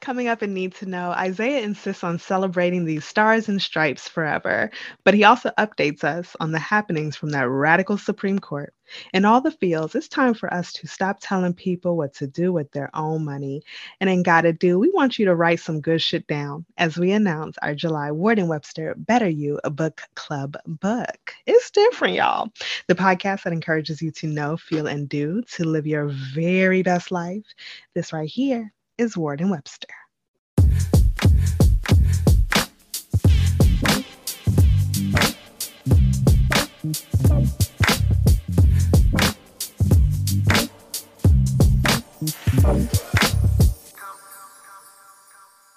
Coming up in Need to Know, Isaiah insists on celebrating these stars and stripes forever, but he also updates us on the happenings from that radical Supreme Court. In All the Feels, it's time for us to stop telling people what to do with their own money. And in Gotta Do, we want you to write some good shit down as we announce our July Ward and Webster Better You Book Club book. It's different, y'all. The podcast that encourages you to know, feel, and do to live your very best life. This right here is Ward and Webster.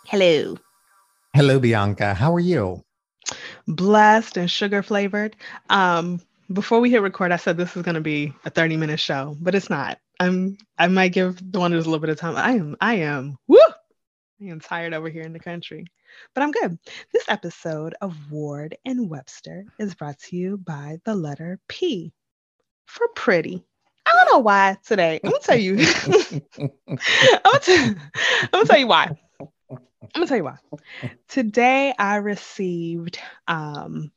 Hello. Hello, Bianca. How are you? Blessed and sugar flavored. Um, before we hit record, I said this is going to be a 30 minute show, but it's not. I'm I might give the one wonders a little bit of time. I am I am woo. I am tired over here in the country, but I'm good. This episode of Ward and Webster is brought to you by the letter P for pretty. I don't know why today. I'm gonna tell you. I'm, gonna t- I'm gonna tell you why. I'm gonna tell you why. Today I received um,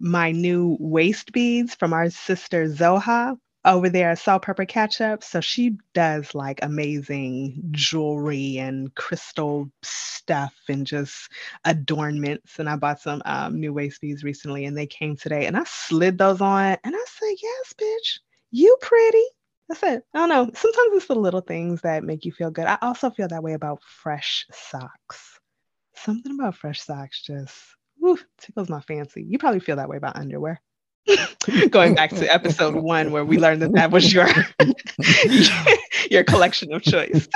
my new waist beads from our sister Zoha over there at Salt Pepper Ketchup. So she does like amazing jewelry and crystal stuff and just adornments. And I bought some um, new waist beads recently and they came today and I slid those on and I said, Yes, bitch, you pretty. That's it. I don't know. Sometimes it's the little things that make you feel good. I also feel that way about fresh socks. Something about fresh socks just tickles my fancy. You probably feel that way about underwear. Going back to episode one, where we learned that that was your your collection of choice.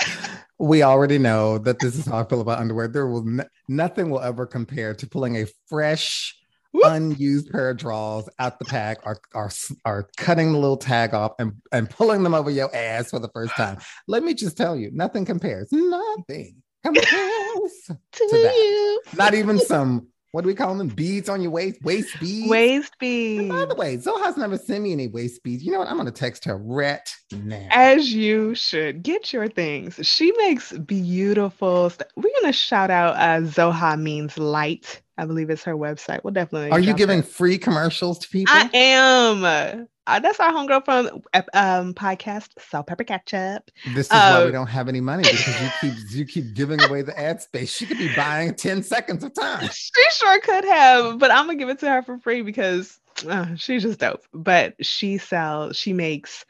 We already know that this is how I feel about underwear. There will n- nothing will ever compare to pulling a fresh, Whoop. unused pair of drawers out the pack, or, or, or cutting the little tag off and, and pulling them over your ass for the first time. Let me just tell you, nothing compares. Nothing compares to, to that. You. Not even some what do we call them? Beads on your waist, waist beads. Waist beads. And by the way, Zoha's never sent me any waist beads. You know what? I'm gonna text her right now. As you should. Get your things. She makes beautiful. St- We're gonna shout out uh, Zoha means light. I believe it's her website. We'll definitely. Are you giving free commercials to people? I am. Uh, that's our homegirl from um, podcast Salt Pepper Ketchup. This is uh, why we don't have any money because you keep you keep giving away the ad space. She could be buying ten seconds of time. She sure could have, but I'm gonna give it to her for free because uh, she's just dope. But she sells, she makes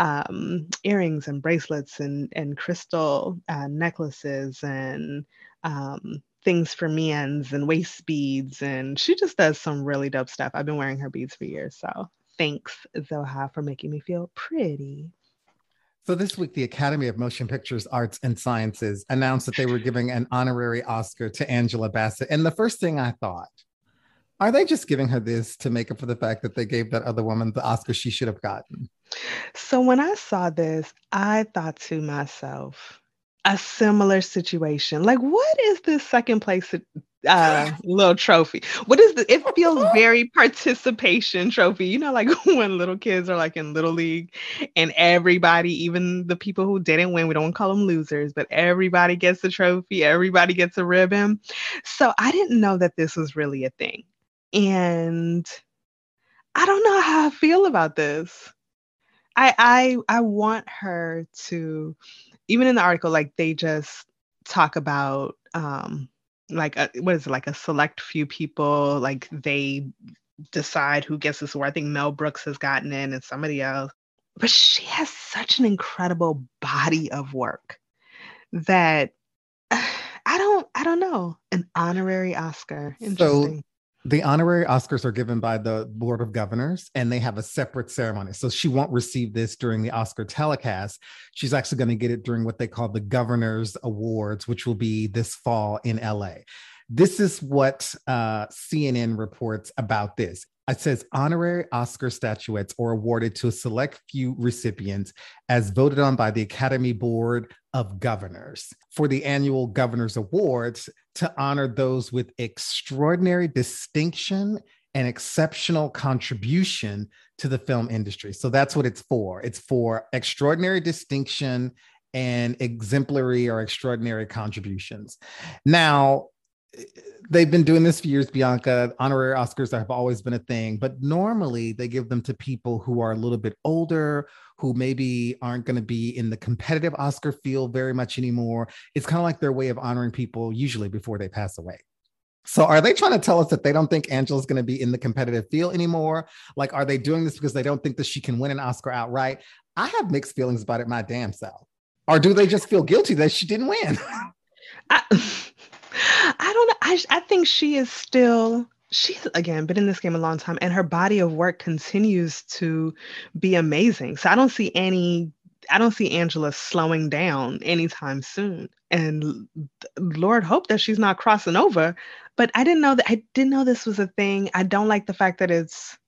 um, earrings and bracelets and and crystal uh, necklaces and um, things for men's and waist beads, and she just does some really dope stuff. I've been wearing her beads for years, so Thanks, Zoha, for making me feel pretty. So this week, the Academy of Motion Pictures Arts and Sciences announced that they were giving an honorary Oscar to Angela Bassett. And the first thing I thought, are they just giving her this to make up for the fact that they gave that other woman the Oscar she should have gotten? So when I saw this, I thought to myself, a similar situation. Like, what is this second place uh, little trophy. What is the? It feels very participation trophy. You know, like when little kids are like in little league, and everybody, even the people who didn't win, we don't call them losers, but everybody gets a trophy. Everybody gets a ribbon. So I didn't know that this was really a thing, and I don't know how I feel about this. I I I want her to, even in the article, like they just talk about um like a, what is it like a select few people like they decide who gets this award. I think Mel Brooks has gotten in and somebody else. But she has such an incredible body of work that I don't I don't know an honorary Oscar. So the honorary Oscars are given by the Board of Governors and they have a separate ceremony. So she won't receive this during the Oscar telecast. She's actually going to get it during what they call the Governors Awards, which will be this fall in LA. This is what uh, CNN reports about this. It says honorary Oscar statuettes are awarded to a select few recipients as voted on by the Academy Board of Governors for the annual Governors Awards to honor those with extraordinary distinction and exceptional contribution to the film industry. So that's what it's for. It's for extraordinary distinction and exemplary or extraordinary contributions. Now, they've been doing this for years, Bianca. Honorary Oscars have always been a thing, but normally they give them to people who are a little bit older, who maybe aren't going to be in the competitive Oscar field very much anymore. It's kind of like their way of honoring people, usually before they pass away. So are they trying to tell us that they don't think Angela's going to be in the competitive field anymore? Like, are they doing this because they don't think that she can win an Oscar outright? I have mixed feelings about it, my damn self. Or do they just feel guilty that she didn't win? I, I don't know. I, I think she is still she's again been in this game a long time and her body of work continues to be amazing. So i don't see any i don't see angela slowing down anytime soon. And lord hope that she's not crossing over but i didn't know that i didn't know this was a thing. I don't like the fact that it's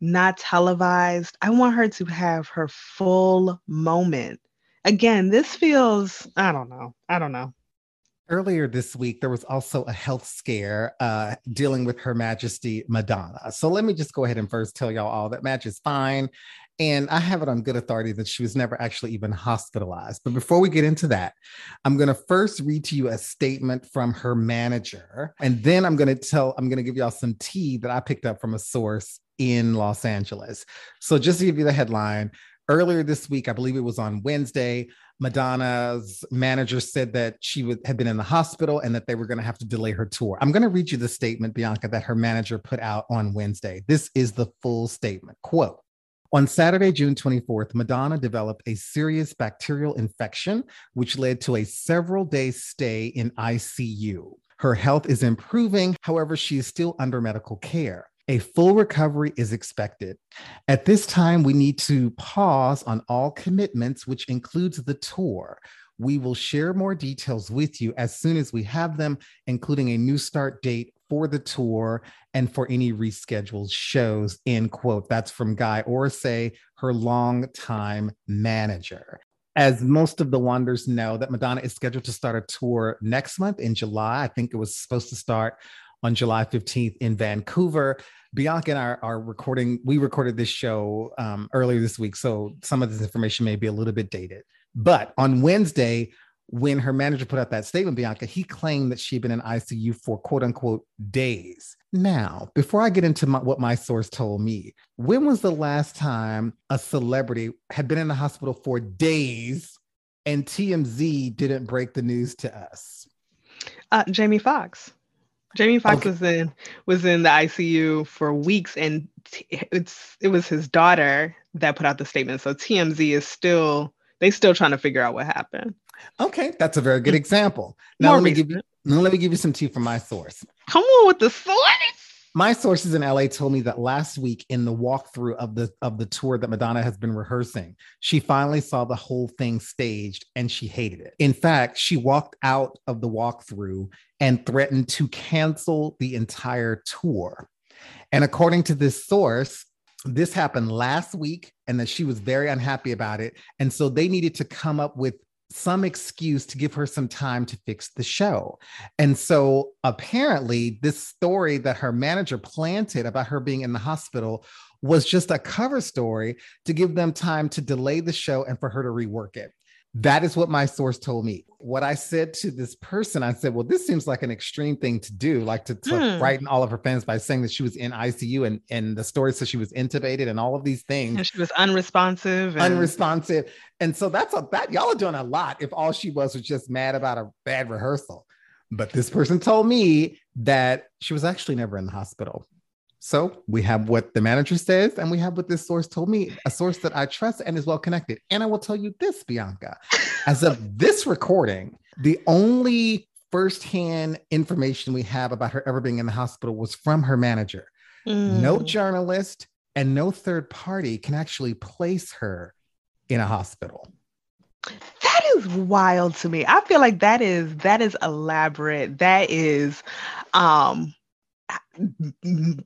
not televised. I want her to have her full moment. Again this feels i don't know i don't know Earlier this week, there was also a health scare uh, dealing with Her Majesty Madonna. So let me just go ahead and first tell y'all all that Madge is fine. And I have it on good authority that she was never actually even hospitalized. But before we get into that, I'm going to first read to you a statement from her manager. And then I'm going to tell, I'm going to give y'all some tea that I picked up from a source in Los Angeles. So just to give you the headline, earlier this week, I believe it was on Wednesday, Madonna's manager said that she would, had been in the hospital and that they were going to have to delay her tour. I'm going to read you the statement, Bianca, that her manager put out on Wednesday. This is the full statement. Quote, on Saturday, June 24th, Madonna developed a serious bacterial infection, which led to a several day stay in ICU. Her health is improving. However, she is still under medical care. A full recovery is expected. At this time, we need to pause on all commitments, which includes the tour. We will share more details with you as soon as we have them, including a new start date for the tour and for any rescheduled shows. End quote. That's from Guy Oseary, her longtime manager. As most of the Wonders know, that Madonna is scheduled to start a tour next month in July. I think it was supposed to start on July 15th in Vancouver. Bianca and I are recording, we recorded this show um, earlier this week. So some of this information may be a little bit dated. But on Wednesday, when her manager put out that statement, Bianca, he claimed that she'd been in ICU for quote unquote days. Now, before I get into my, what my source told me, when was the last time a celebrity had been in the hospital for days and TMZ didn't break the news to us? Uh, Jamie Foxx. Jamie Foxx okay. was in was in the ICU for weeks, and t- it's it was his daughter that put out the statement. So TMZ is still they still trying to figure out what happened. Okay, that's a very good mm. example. Now More let me give you now let me give you some tea from my source. Come on with the source. My sources in LA told me that last week in the walkthrough of the of the tour that Madonna has been rehearsing, she finally saw the whole thing staged and she hated it. In fact, she walked out of the walkthrough and threatened to cancel the entire tour. And according to this source, this happened last week and that she was very unhappy about it. And so they needed to come up with some excuse to give her some time to fix the show. And so apparently, this story that her manager planted about her being in the hospital was just a cover story to give them time to delay the show and for her to rework it. That is what my source told me. What I said to this person, I said, Well, this seems like an extreme thing to do, like to, to mm. frighten all of her fans by saying that she was in ICU and, and the story says she was intubated and all of these things. And she was unresponsive. And- unresponsive. And so that's a that y'all are doing a lot if all she was was just mad about a bad rehearsal. But this person told me that she was actually never in the hospital. So we have what the manager says, and we have what this source told me, a source that I trust and is well connected. And I will tell you this, Bianca, as of this recording, the only firsthand information we have about her ever being in the hospital was from her manager. Mm. No journalist and no third party can actually place her in a hospital. That is wild to me. I feel like that is that is elaborate. That is um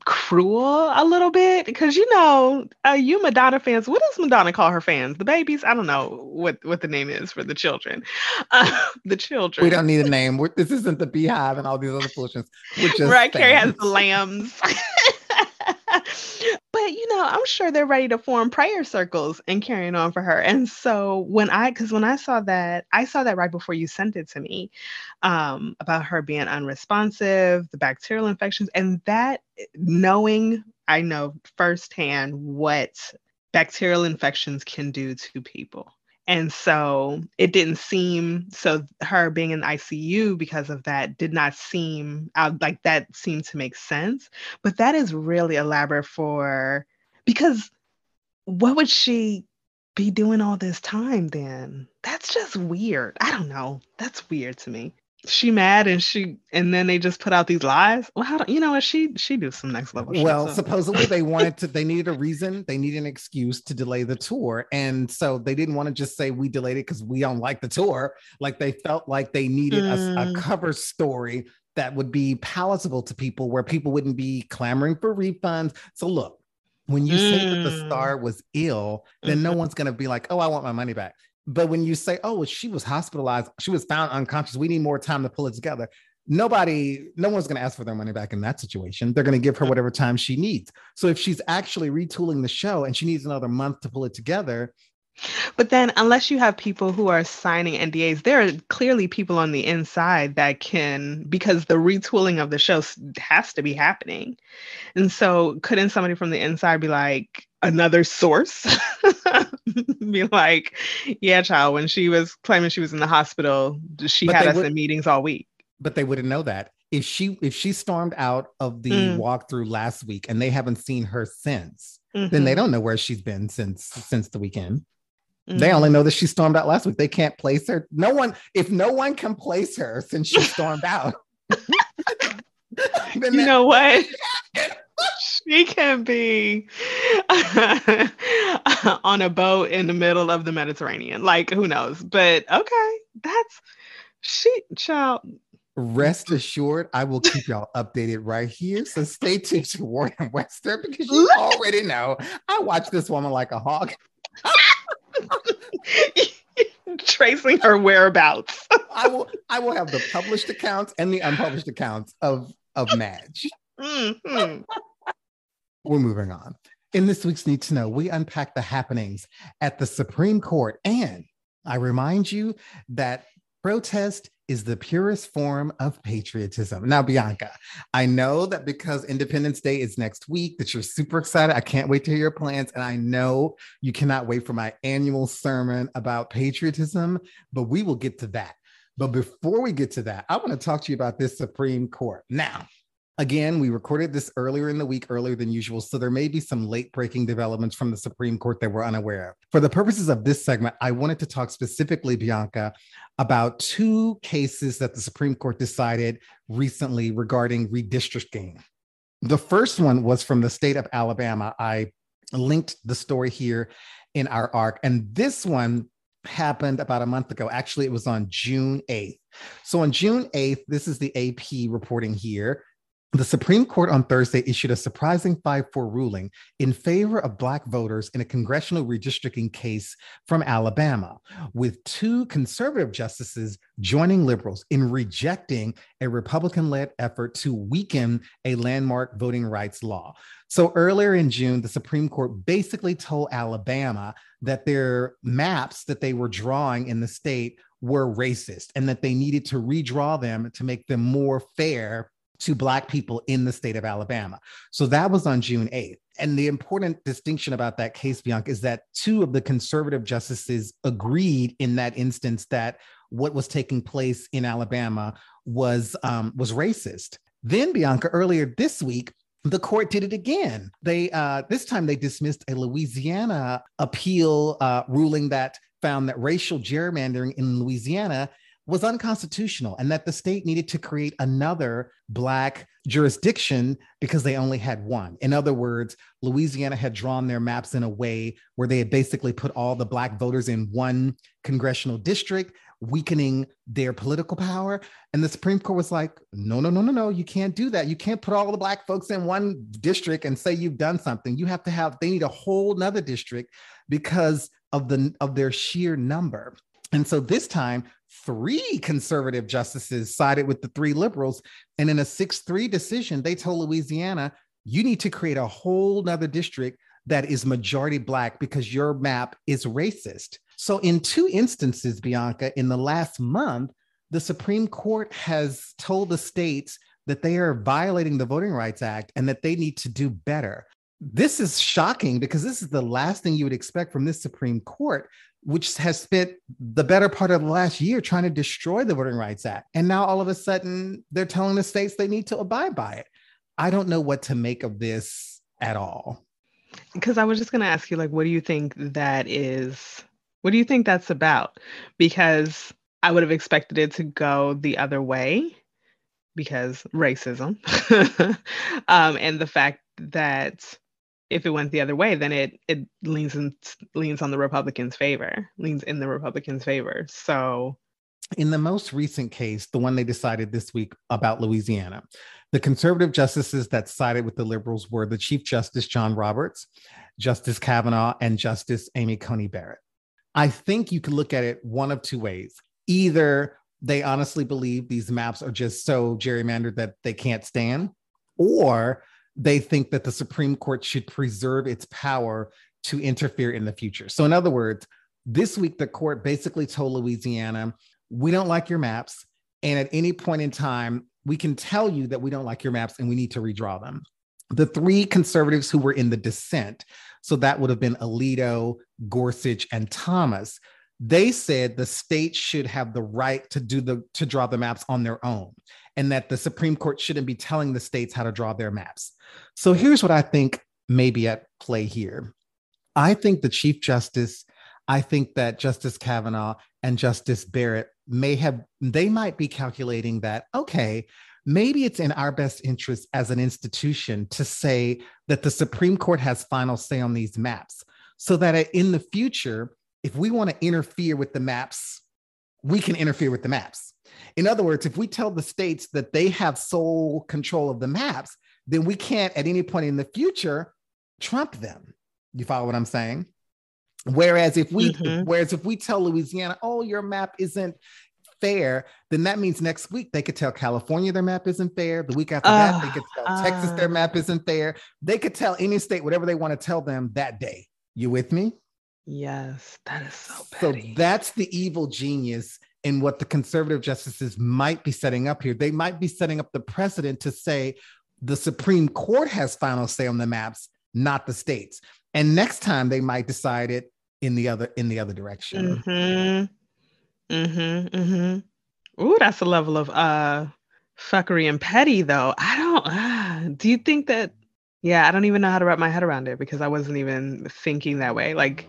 cruel a little bit because you know uh, you Madonna fans. What does Madonna call her fans? The babies? I don't know what what the name is for the children. Uh, the children. We don't need a name. We're, this isn't the BeyHive and all these other solutions Which is right, Carey has the lambs. you know, I'm sure they're ready to form prayer circles and carrying on for her. And so when I, because when I saw that, I saw that right before you sent it to me um, about her being unresponsive, the bacterial infections, and that knowing, I know firsthand what bacterial infections can do to people. And so it didn't seem so her being in ICU because of that did not seem like that seemed to make sense. But that is really elaborate for because what would she be doing all this time then? That's just weird. I don't know. That's weird to me she mad and she and then they just put out these lies well how do you know what she she do some next level shit, well so. supposedly they wanted to they needed a reason they needed an excuse to delay the tour and so they didn't want to just say we delayed it because we don't like the tour like they felt like they needed mm. a, a cover story that would be palatable to people where people wouldn't be clamoring for refunds so look when you mm. say that the mm. star was ill then mm-hmm. no one's going to be like oh i want my money back but when you say, oh, well, she was hospitalized, she was found unconscious, we need more time to pull it together. Nobody, no one's going to ask for their money back in that situation. They're going to give her whatever time she needs. So if she's actually retooling the show and she needs another month to pull it together, but then, unless you have people who are signing NDAs, there are clearly people on the inside that can, because the retooling of the show has to be happening. And so, couldn't somebody from the inside be like, another source be like, yeah, child, when she was claiming she was in the hospital, she but had us would, in meetings all week. But they wouldn't know that. If she if she stormed out of the mm. walkthrough last week and they haven't seen her since, mm-hmm. then they mm-hmm. don't know where she's been since since the weekend. Mm-hmm. They only know that she stormed out last week. They can't place her. No one, if no one can place her since she stormed out. you know what? she can be on a boat in the middle of the Mediterranean. Like, who knows? But okay, that's she, child. Rest assured, I will keep y'all updated right here. So stay tuned to Ward and Webster because you already know I watch this woman like a hawk. Tracing her whereabouts. I will I will have the published accounts and the unpublished accounts of of Madge. Mm-hmm. We're moving on. In this week's Need to Know, we unpack the happenings at the Supreme Court. And I remind you that protest is the purest form of patriotism. Now, Bianca, I know that because Independence Day is next week, that you're super excited. I can't wait to hear your plans. And I know you cannot wait for my annual sermon about patriotism, but we will get to that. But before we get to that, I want to talk to you about this Supreme Court. Now, Again, we recorded this earlier in the week, earlier than usual, so there may be some late breaking developments from the Supreme Court that we're unaware of. For the purposes of this segment, I wanted to talk specifically, Bianca, about two cases that the Supreme Court decided recently regarding redistricting. The first one was from the state of Alabama. I linked the story here in our arc, and this one happened about a month ago. Actually, it was on June 8th. So on June 8th, this is the AP reporting here. The Supreme Court on Thursday issued a surprising 5 4 ruling in favor of Black voters in a congressional redistricting case from Alabama, with two conservative justices joining liberals in rejecting a Republican led effort to weaken a landmark voting rights law. So earlier in June, the Supreme Court basically told Alabama that their maps that they were drawing in the state were racist and that they needed to redraw them to make them more fair to Black people in the state of Alabama. So that was on June 8th. And the important distinction about that case, Bianca, is that two of the conservative justices agreed in that instance that what was taking place in Alabama was um, was racist. Then, Bianca, earlier this week, the court did it again. They uh, this time they dismissed a Louisiana appeal uh, ruling that found that racial gerrymandering in Louisiana was unconstitutional and that the state needed to create another Black jurisdiction because they only had one. In other words, Louisiana had drawn their maps in a way where they had basically put all the Black voters in one congressional district, weakening their political power. And the Supreme Court was like, no, no, no, no, no, you can't do that. You can't put all the Black folks in one district and say you've done something. You have to have, they need a whole nother district because of the of their sheer number. And so this time, three conservative justices sided with the three liberals. And in a 6 3 decision, they told Louisiana, you need to create a whole nother district that is majority black because your map is racist. So, in two instances, Bianca, in the last month, the Supreme Court has told the states that they are violating the Voting Rights Act and that they need to do better. This is shocking because this is the last thing you would expect from this Supreme Court, which has spent the better part of the last year trying to destroy the Voting Rights Act. And now all of a sudden they're telling the states they need to abide by it. I don't know what to make of this at all. Because I was just going to ask you, like, what do you think that is? What do you think that's about? Because I would have expected it to go the other way because racism um, and the fact that if it went the other way, then it it leans in, leans on the Republicans' favor, leans in the Republicans' favor. So, in the most recent case, the one they decided this week about Louisiana, the conservative justices that sided with the liberals were the Chief Justice John Roberts, Justice Kavanaugh, and Justice Amy Coney Barrett. I think you can look at it one of two ways. Either they honestly believe these maps are just so gerrymandered that they can't stand, or they think that the Supreme Court should preserve its power to interfere in the future. So, in other words, this week the court basically told Louisiana, we don't like your maps. And at any point in time, we can tell you that we don't like your maps and we need to redraw them. The three conservatives who were in the dissent, so that would have been Alito, Gorsuch, and Thomas, they said the state should have the right to do the to draw the maps on their own and that the supreme court shouldn't be telling the states how to draw their maps so here's what i think may be at play here i think the chief justice i think that justice kavanaugh and justice barrett may have they might be calculating that okay maybe it's in our best interest as an institution to say that the supreme court has final say on these maps so that in the future if we want to interfere with the maps, we can interfere with the maps. In other words, if we tell the states that they have sole control of the maps, then we can't at any point in the future trump them. You follow what I'm saying? Whereas if we mm-hmm. whereas if we tell Louisiana, oh, your map isn't fair, then that means next week they could tell California their map isn't fair. The week after uh, that, they could tell uh, Texas their map isn't fair. They could tell any state whatever they want to tell them that day. You with me? Yes, that is so petty. So that's the evil genius in what the conservative justices might be setting up here. They might be setting up the precedent to say the Supreme Court has final say on the maps, not the states. And next time they might decide it in the other in the other direction. Mm-hmm. Mm-hmm. Mm-hmm. Ooh, that's a level of uh fuckery and petty though. I don't uh, do you think that yeah, I don't even know how to wrap my head around it because I wasn't even thinking that way. Like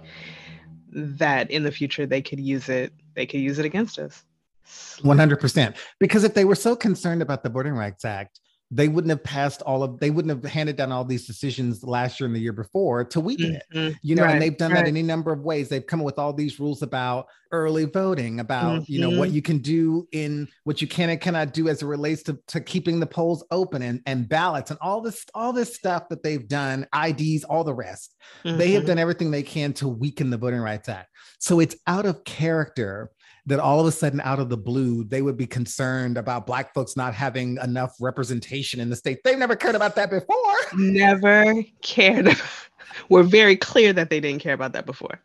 that in the future they could use it, they could use it against us. 100%. Because if they were so concerned about the Voting Rights Act, they wouldn't have passed all of they wouldn't have handed down all these decisions last year and the year before to weaken mm-hmm. it you know right, and they've done right. that in any number of ways they've come up with all these rules about early voting about mm-hmm. you know what mm-hmm. you can do in what you can and cannot do as it relates to, to keeping the polls open and, and ballots and all this all this stuff that they've done ids all the rest mm-hmm. they have mm-hmm. done everything they can to weaken the voting rights act so it's out of character that all of a sudden out of the blue they would be concerned about black folks not having enough representation in the state. They've never cared about that before. Never cared we're very clear that they didn't care about that before.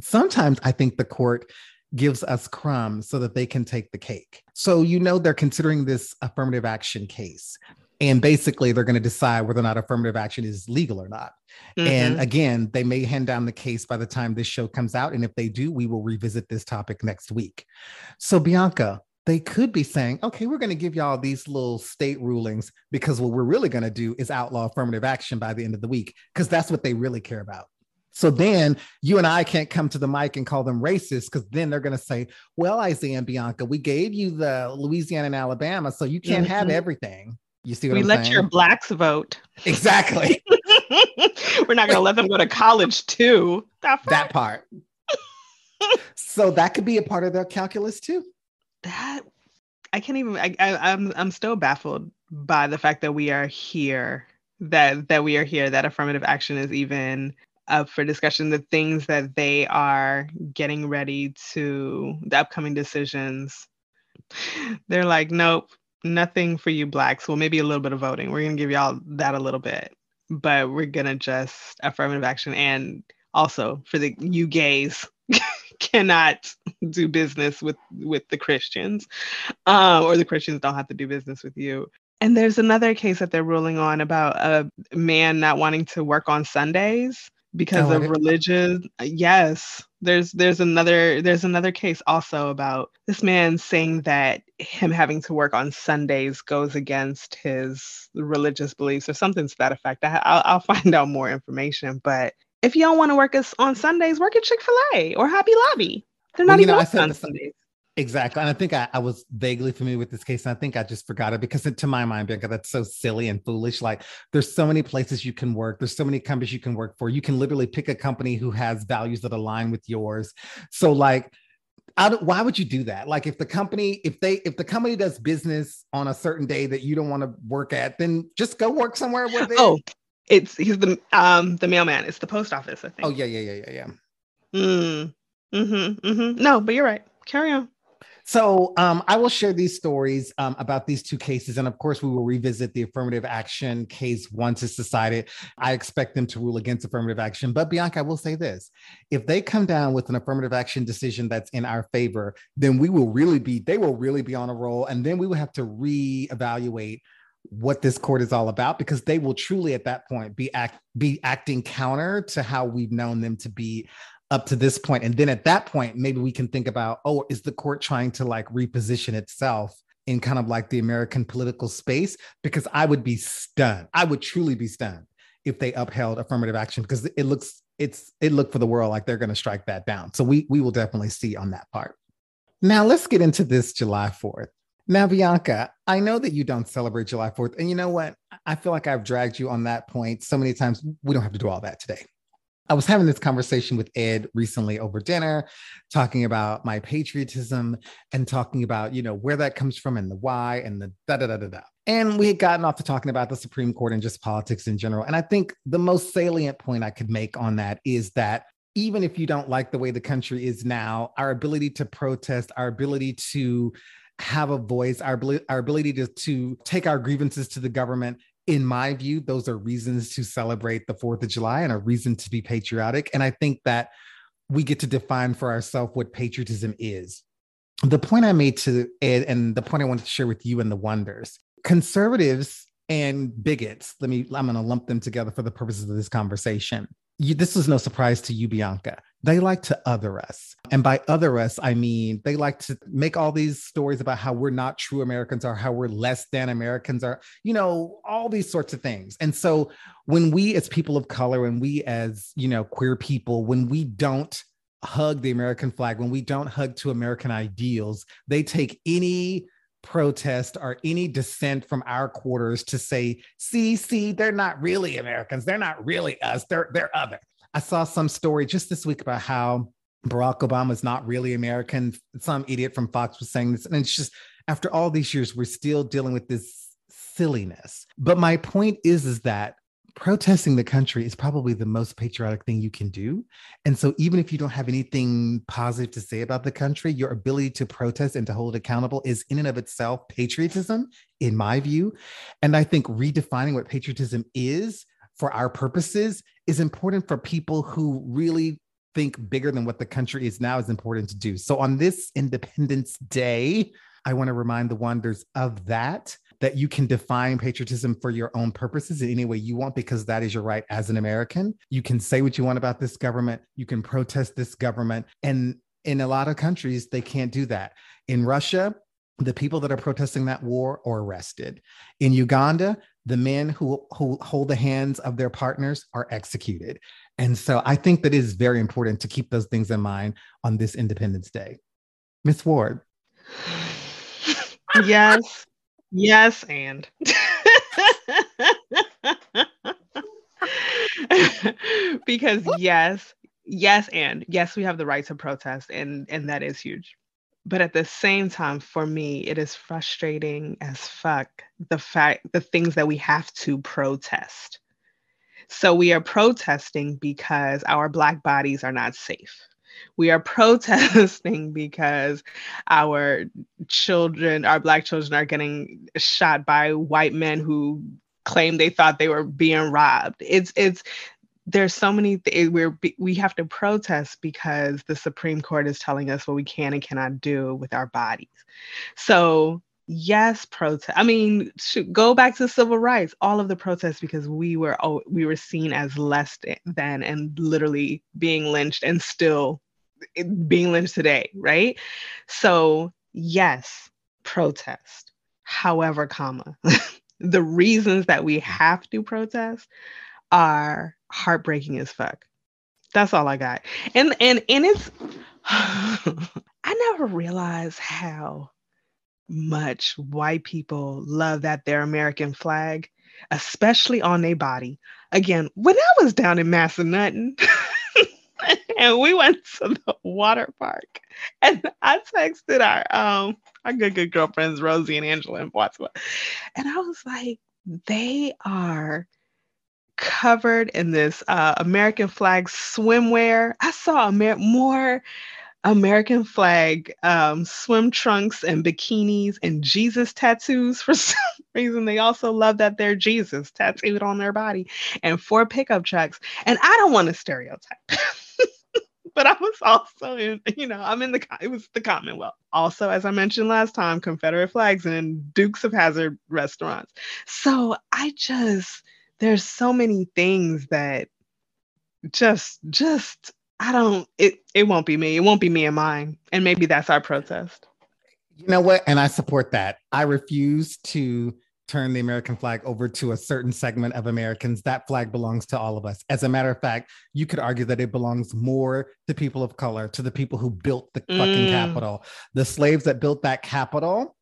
Sometimes i think the court gives us crumbs so that they can take the cake. So you know they're considering this affirmative action case and basically they're going to decide whether or not affirmative action is legal or not mm-hmm. and again they may hand down the case by the time this show comes out and if they do we will revisit this topic next week so bianca they could be saying okay we're going to give y'all these little state rulings because what we're really going to do is outlaw affirmative action by the end of the week because that's what they really care about so then you and I can't come to the mic and call them racist because then they're going to say, well, Isaiah and Bianca, we gave you the Louisiana and Alabama, so you can't mm-hmm. have everything. You see what we I'm let saying? your blacks vote. Exactly. We're not going to let them go to college too. That, that part. so that could be a part of their calculus too. That I can't even. I, I, I'm I'm still baffled by the fact that we are here. That that we are here. That affirmative action is even up for discussion. The things that they are getting ready to the upcoming decisions. They're like, nope, nothing for you blacks. Well, maybe a little bit of voting. We're gonna give y'all that a little bit, but we're gonna just affirmative action and also for the you gays cannot do business with with the Christians, uh, or the Christians don't have to do business with you. And there's another case that they're ruling on about a man not wanting to work on Sundays because oh, of religion. Uh, yes, there's there's another there's another case also about this man saying that him having to work on Sundays goes against his religious beliefs or something to that effect. I, will I'll find out more information, but if you don't want to work us on Sundays, work at Chick Fil A or Hobby Lobby. They're not well, even know, on Sundays. Exactly. And I think I, I, was vaguely familiar with this case. And I think I just forgot it because to my mind, Bianca, that's so silly and foolish. Like there's so many places you can work. There's so many companies you can work for. You can literally pick a company who has values that align with yours. So like, why would you do that? Like if the company, if they, if the company does business on a certain day that you don't want to work at, then just go work somewhere where they. Oh, it's he's the um the mailman. It's the post office. I think. Oh yeah, yeah, yeah, yeah, yeah. Mm. Mm-hmm. Mm-hmm. No, but you're right. Carry on. So um, I will share these stories um, about these two cases. And of course, we will revisit the affirmative action case once it's decided. I expect them to rule against affirmative action. But Bianca, I will say this if they come down with an affirmative action decision that's in our favor, then we will really be, they will really be on a roll. And then we will have to reevaluate what this court is all about because they will truly at that point be act be acting counter to how we've known them to be up to this point and then at that point maybe we can think about oh is the court trying to like reposition itself in kind of like the american political space because i would be stunned i would truly be stunned if they upheld affirmative action because it looks it's it looked for the world like they're going to strike that down so we we will definitely see on that part now let's get into this july 4th now, Bianca, I know that you don't celebrate July 4th. And you know what? I feel like I've dragged you on that point so many times. We don't have to do all that today. I was having this conversation with Ed recently over dinner, talking about my patriotism and talking about, you know, where that comes from and the why and the da da da da da. And we had gotten off to talking about the Supreme Court and just politics in general. And I think the most salient point I could make on that is that even if you don't like the way the country is now, our ability to protest, our ability to have a voice, our, our ability to, to take our grievances to the government. In my view, those are reasons to celebrate the 4th of July and a reason to be patriotic. And I think that we get to define for ourselves what patriotism is. The point I made to Ed and the point I wanted to share with you and the wonders conservatives and bigots, let me, I'm going to lump them together for the purposes of this conversation. You, this is no surprise to you, Bianca they like to other us. And by other us, I mean they like to make all these stories about how we're not true Americans or how we're less than Americans or, you know, all these sorts of things. And so when we as people of color and we as, you know, queer people, when we don't hug the American flag, when we don't hug to American ideals, they take any protest or any dissent from our quarters to say, see, see, they're not really Americans. They're not really us. They're they're other. I saw some story just this week about how Barack Obama is not really American. Some idiot from Fox was saying this. And it's just after all these years, we're still dealing with this silliness. But my point is, is that protesting the country is probably the most patriotic thing you can do. And so even if you don't have anything positive to say about the country, your ability to protest and to hold it accountable is in and of itself patriotism, in my view. And I think redefining what patriotism is for our purposes is important for people who really think bigger than what the country is now is important to do. So on this Independence Day, I want to remind the wonders of that that you can define patriotism for your own purposes in any way you want because that is your right as an American. You can say what you want about this government, you can protest this government and in a lot of countries they can't do that. In Russia, the people that are protesting that war are arrested. In Uganda, the men who, who hold the hands of their partners are executed. And so I think that it is very important to keep those things in mind on this Independence Day. Miss Ward. Yes. Yes, and. because yes, yes, and. Yes, we have the right to protest, and and that is huge. But at the same time for me it is frustrating as fuck the fact the things that we have to protest. So we are protesting because our black bodies are not safe We are protesting because our children, our Black children, are getting shot by white men who claim they thought they were being robbed. It's it's there's so many th- we're we have to protest because the Supreme Court is telling us what we can and cannot do with our bodies. So yes protest i mean go back to civil rights all of the protests because we were oh, we were seen as less than and literally being lynched and still being lynched today right? So yes protest. However comma the reasons that we have to protest are heartbreaking as fuck. That's all i got. And and and it's i never realized how much white people love that their American flag, especially on their body. Again, when I was down in Massanutten and we went to the water park, and I texted our um our good good girlfriends Rosie and Angela in Pottsville, and I was like, they are covered in this uh, American flag swimwear. I saw Amer- more American flag um, swim trunks and bikinis and Jesus tattoos for some reason. They also love that they're Jesus tattooed on their body and four pickup trucks. And I don't want to stereotype. but I was also in, you know, I'm in the, it was the Commonwealth. Also, as I mentioned last time, Confederate flags and Dukes of Hazzard restaurants. So I just, there's so many things that just, just I don't it it won't be me. It won't be me and mine. And maybe that's our protest. You know what? And I support that. I refuse to turn the American flag over to a certain segment of Americans. That flag belongs to all of us. As a matter of fact, you could argue that it belongs more to people of color, to the people who built the mm. fucking Capitol, the slaves that built that Capitol.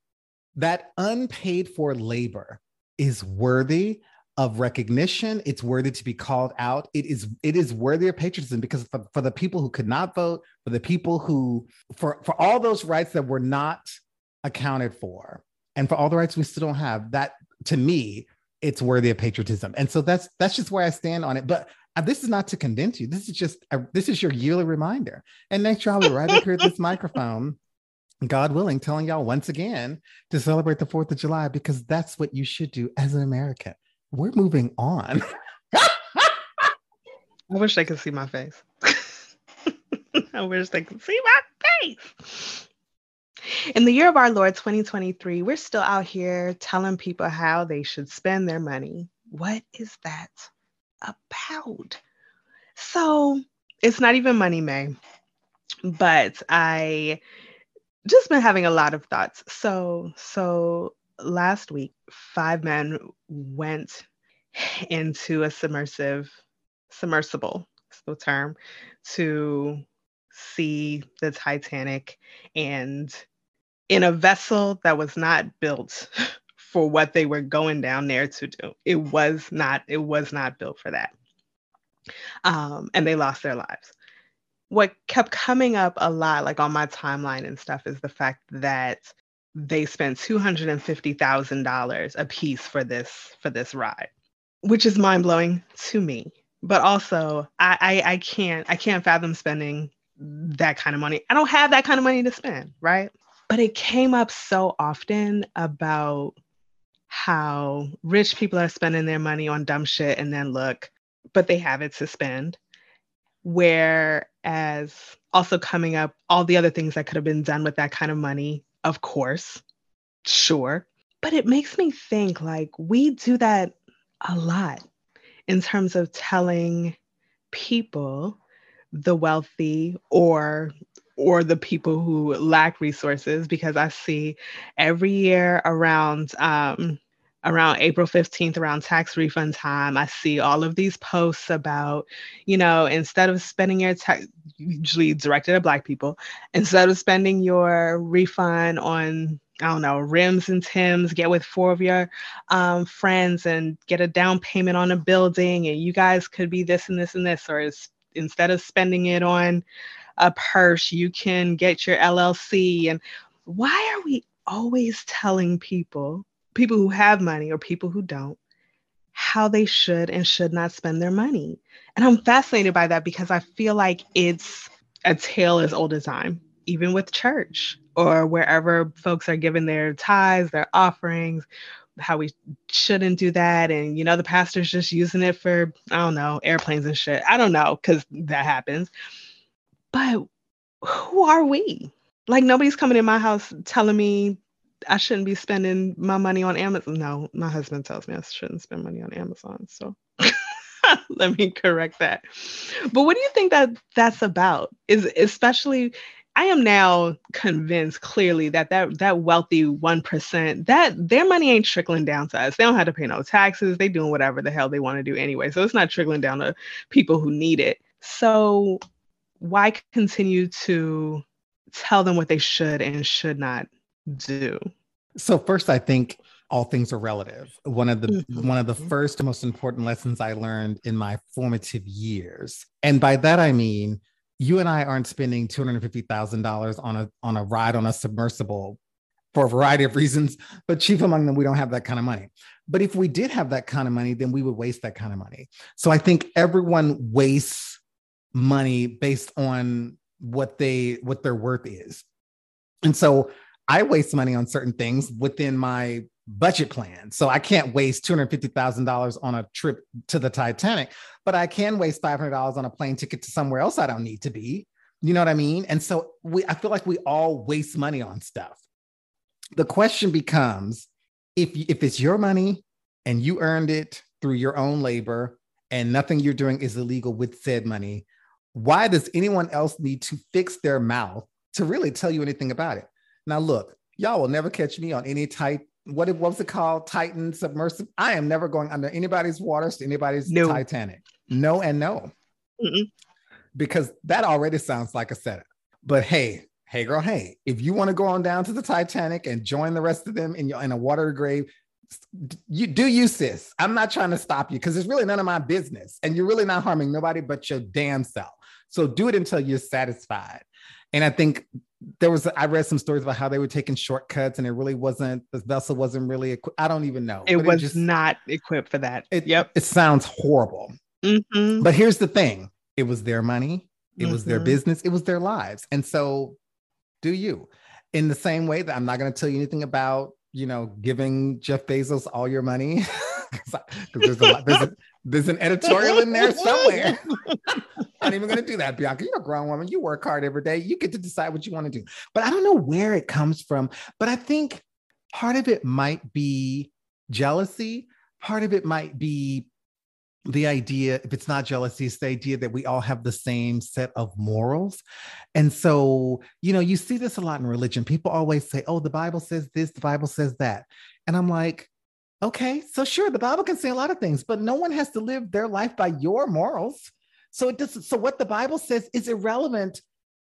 That unpaid for labor is worthy of recognition. It's worthy to be called out. It is it is worthy of patriotism because for, for the people who could not vote, for the people who for for all those rights that were not accounted for, and for all the rights we still don't have, that to me, it's worthy of patriotism. And so that's that's just where I stand on it. But uh, this is not to convince you. This is just a, this is your yearly reminder. And next year I'll be right here at this microphone. God willing, telling y'all once again to celebrate the 4th of July because that's what you should do as an American we're moving on. I wish they could see my face. I wish they could see my face. In the year of our Lord 2023, we're still out here telling people how they should spend their money. What is that about? So it's not even money, May, but I just been having a lot of thoughts. So, so last week, five men went into a submersive, submersible, is the term, to see the Titanic and in a vessel that was not built for what they were going down there to do. It was not, it was not built for that. Um, and they lost their lives. What kept coming up a lot, like on my timeline and stuff, is the fact that they spent $250,000 a piece for this for this ride, which is mind blowing to me. But also, I, I I can't I can't fathom spending that kind of money. I don't have that kind of money to spend, right? But it came up so often about how rich people are spending their money on dumb shit and then look, but they have it to spend. Whereas also coming up all the other things that could have been done with that kind of money of course, sure. But it makes me think like we do that a lot in terms of telling people, the wealthy or or the people who lack resources because I see every year around um, around April 15th, around tax refund time, I see all of these posts about, you know, instead of spending your tax, usually directed at Black people, instead of spending your refund on, I don't know, rims and Tims, get with four of your um, friends and get a down payment on a building, and you guys could be this and this and this, or instead of spending it on a purse, you can get your LLC. And why are we always telling people? people who have money or people who don't how they should and should not spend their money. And I'm fascinated by that because I feel like it's a tale as old as time, even with church or wherever folks are giving their tithes, their offerings, how we shouldn't do that. And, you know, the pastor's just using it for, I don't know, airplanes and shit. I don't know, because that happens. But who are we? Like, nobody's coming in my house telling me I shouldn't be spending my money on Amazon. No, my husband tells me I shouldn't spend money on Amazon. So let me correct that. But what do you think that that's about? Is especially I am now convinced clearly that that that wealthy 1% that their money ain't trickling down to us. They don't have to pay no taxes. They doing whatever the hell they want to do anyway. So it's not trickling down to people who need it. So why continue to tell them what they should and should not do? So first I think all things are relative. One of the mm-hmm. one of the first most important lessons I learned in my formative years. And by that I mean you and I aren't spending two hundred fifty thousand dollars on a on a ride on a submersible for a variety of reasons, but chief among them, we don't have that kind of money. But if we did have that kind of money, then we would waste that kind of money. So I think everyone wastes money based on what they what their worth is. And so I waste money on certain things within my budget plan. So I can't waste $250,000 on a trip to the Titanic, but I can waste $500 on a plane ticket to somewhere else I don't need to be. You know what I mean? And so we I feel like we all waste money on stuff. The question becomes if if it's your money and you earned it through your own labor and nothing you're doing is illegal with said money, why does anyone else need to fix their mouth to really tell you anything about it? Now look, y'all will never catch me on any type what, what was it called? Titan submersive. I am never going under anybody's waters to anybody's no. Titanic. No and no. Mm-mm. Because that already sounds like a setup. But hey, hey girl, hey, if you want to go on down to the Titanic and join the rest of them in your in a water grave, you do you sis. I'm not trying to stop you because it's really none of my business. And you're really not harming nobody but your damn self. So do it until you're satisfied. And I think there was I read some stories about how they were taking shortcuts and it really wasn't the vessel wasn't really equi- I don't even know. It was it just, not equipped for that. It, yep. It sounds horrible. Mm-hmm. But here's the thing. It was their money. It mm-hmm. was their mm-hmm. business. It was their lives. And so do you. In the same way that I'm not going to tell you anything about, you know, giving Jeff Bezos all your money. Because there's, a, there's, a, there's an editorial in there somewhere. I'm not even going to do that, Bianca. You're a grown woman. You work hard every day. You get to decide what you want to do. But I don't know where it comes from. But I think part of it might be jealousy. Part of it might be the idea, if it's not jealousy, it's the idea that we all have the same set of morals. And so, you know, you see this a lot in religion. People always say, oh, the Bible says this, the Bible says that. And I'm like, okay, so sure, the Bible can say a lot of things, but no one has to live their life by your morals. So it does so what the Bible says is irrelevant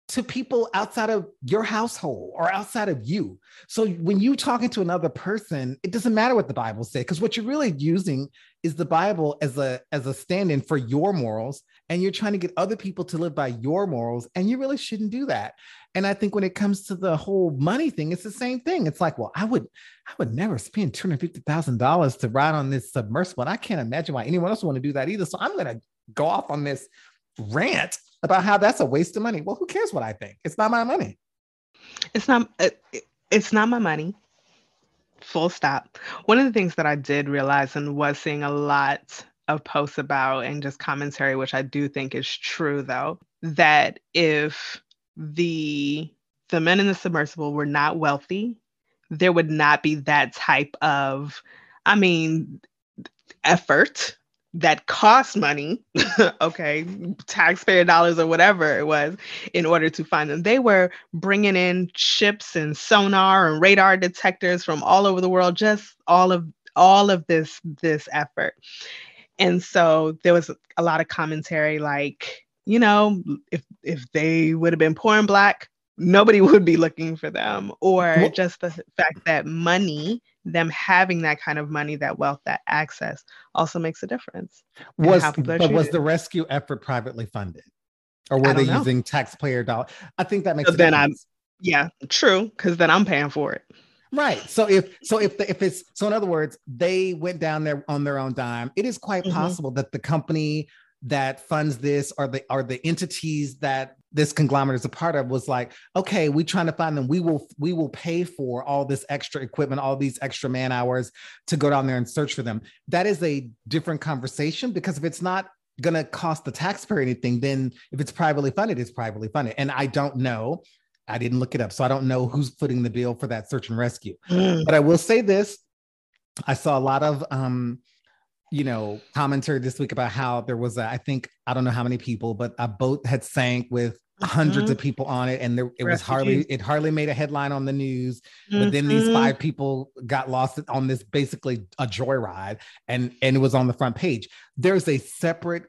to people outside of your household or outside of you. So when you're talking to another person, it doesn't matter what the Bible says because what you're really using is the Bible as a as a stand-in for your morals and you're trying to get other people to live by your morals and you really shouldn't do that. And I think when it comes to the whole money thing, it's the same thing. It's like, well, I would I would never spend $250,000 to ride on this submersible. And I can't imagine why anyone else would want to do that either. So I'm going to go off on this rant about how that's a waste of money. Well, who cares what I think? It's not my money. It's not. It, it's not my money. Full stop. One of the things that I did realize and was seeing a lot of posts about and just commentary, which I do think is true, though, that if the the men in the submersible were not wealthy, there would not be that type of, I mean, effort that cost money, okay, taxpayer dollars or whatever it was, in order to find them. They were bringing in ships and sonar and radar detectors from all over the world, just all of all of this this effort. And so there was a lot of commentary like, you know, if if they would have been poor and black, nobody would be looking for them or well, just the fact that money them having that kind of money that wealth that access also makes a difference was but was the rescue effort privately funded? Or were they know. using taxpayer dollars i think that makes so then i'm yeah true because then i'm paying for it. Right so if so if the, if it's so in other words they went down there on their own dime. It is quite mm-hmm. possible that the company that funds this or the are the entities that this conglomerate is a part of was like okay we trying to find them. We will we will pay for all this extra equipment all these extra man hours to go down there and search for them. That is a different conversation because if it's not going to cost the taxpayer anything then if it's privately funded it's privately funded. And i don't know. I didn't look it up so i don't know who's footing the bill for that search and rescue. Mm. but i will say this. I saw a lot of um you know, commentary this week about how there was, a, I think, I don't know how many people, but a boat had sank with hundreds mm-hmm. of people on it, and there it Refugees. was hardly it hardly made a headline on the news. Mm-hmm. But then these mm-hmm. five people got lost on this basically a joyride, and and it was on the front page. There's a separate